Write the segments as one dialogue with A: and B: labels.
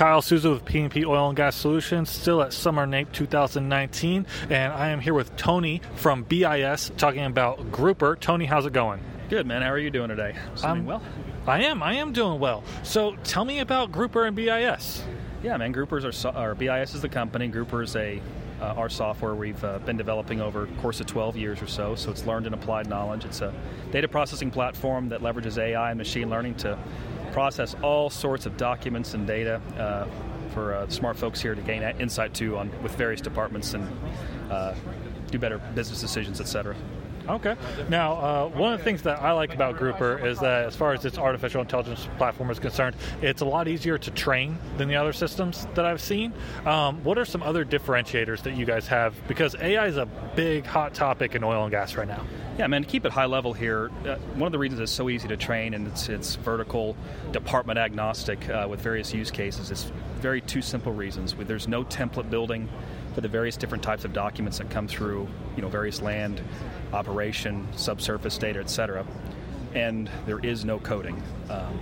A: Kyle Souza with P&P Oil and Gas Solutions, still at Summer NAPE 2019, and I am here with Tony from BIS talking about Grooper. Tony, how's it going?
B: Good, man. How are you doing today?
A: I'm
B: well.
A: I am. I am doing well. So tell me about Grooper and BIS.
B: Yeah, man. Groopers are, so- or BIS is the company. Grooper is a uh, our software we've uh, been developing over course of 12 years or so. So it's learned and applied knowledge. It's a data processing platform that leverages AI and machine learning to process all sorts of documents and data uh, for uh, smart folks here to gain insight to on with various departments and uh, do better business decisions, et cetera.
A: Okay. Now, uh, one of the things that I like about Grooper is that, as far as its artificial intelligence platform is concerned, it's a lot easier to train than the other systems that I've seen. Um, what are some other differentiators that you guys have? Because AI is a big hot topic in oil and gas right now.
B: Yeah, man. To keep it high level here, uh, one of the reasons it's so easy to train and it's, it's vertical, department agnostic uh, with various use cases is very two simple reasons. There's no template building for the various different types of documents that come through, you know, various land, operation, subsurface data, etc. And there is no coding. Um,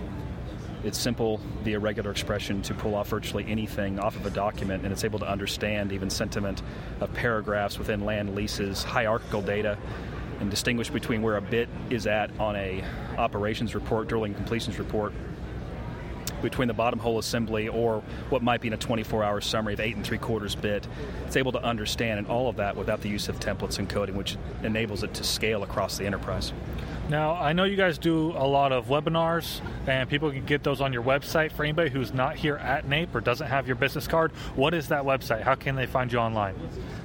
B: it's simple via regular expression to pull off virtually anything off of a document, and it's able to understand even sentiment of paragraphs within land leases, hierarchical data, and distinguish between where a bit is at on a operations report, drilling completions report, between the bottom hole assembly or what might be in a 24-hour summary of eight and three quarters bit. It's able to understand and all of that without the use of templates and coding, which enables it to scale across the enterprise.
A: Now, I know you guys do a lot of webinars, and people can get those on your website. For anybody who's not here at NAPE or doesn't have your business card, what is that website? How can they find you online?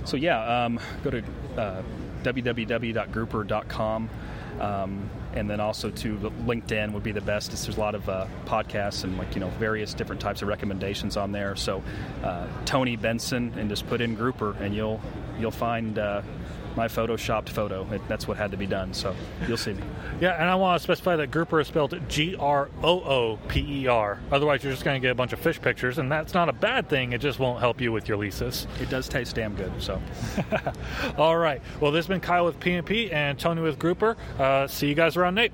B: So, yeah, um, go to uh, www.grooper.com. Um, and then also to LinkedIn would be the best. There's a lot of uh, podcasts and like you know various different types of recommendations on there. So uh, Tony Benson and just put in Grooper and you'll you'll find uh, my photoshopped photo. It, that's what had to be done. So you'll see me.
A: Yeah, and I want to specify that Grooper is spelled G R O O P E R. Otherwise, you're just going to get a bunch of fish pictures, and that's not a bad thing. It just won't help you with your leases.
B: It does taste damn good. So,
A: all right. Well, this has been Kyle with P&P and Tony with Grooper. Uh, see you guys around NAPE.